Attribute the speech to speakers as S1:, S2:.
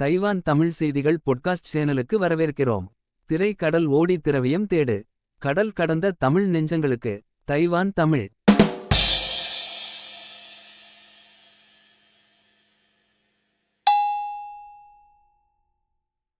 S1: Taiwan Tamil செய்திகள் podcast சேனலுக்கு வரவேற்கிறோம். திரை கடல் ஓடி திரவியம் தேடு. கடல் கடந்த தமிழ் நெஞ்சங்களுக்கு. தைவான் தமிழ்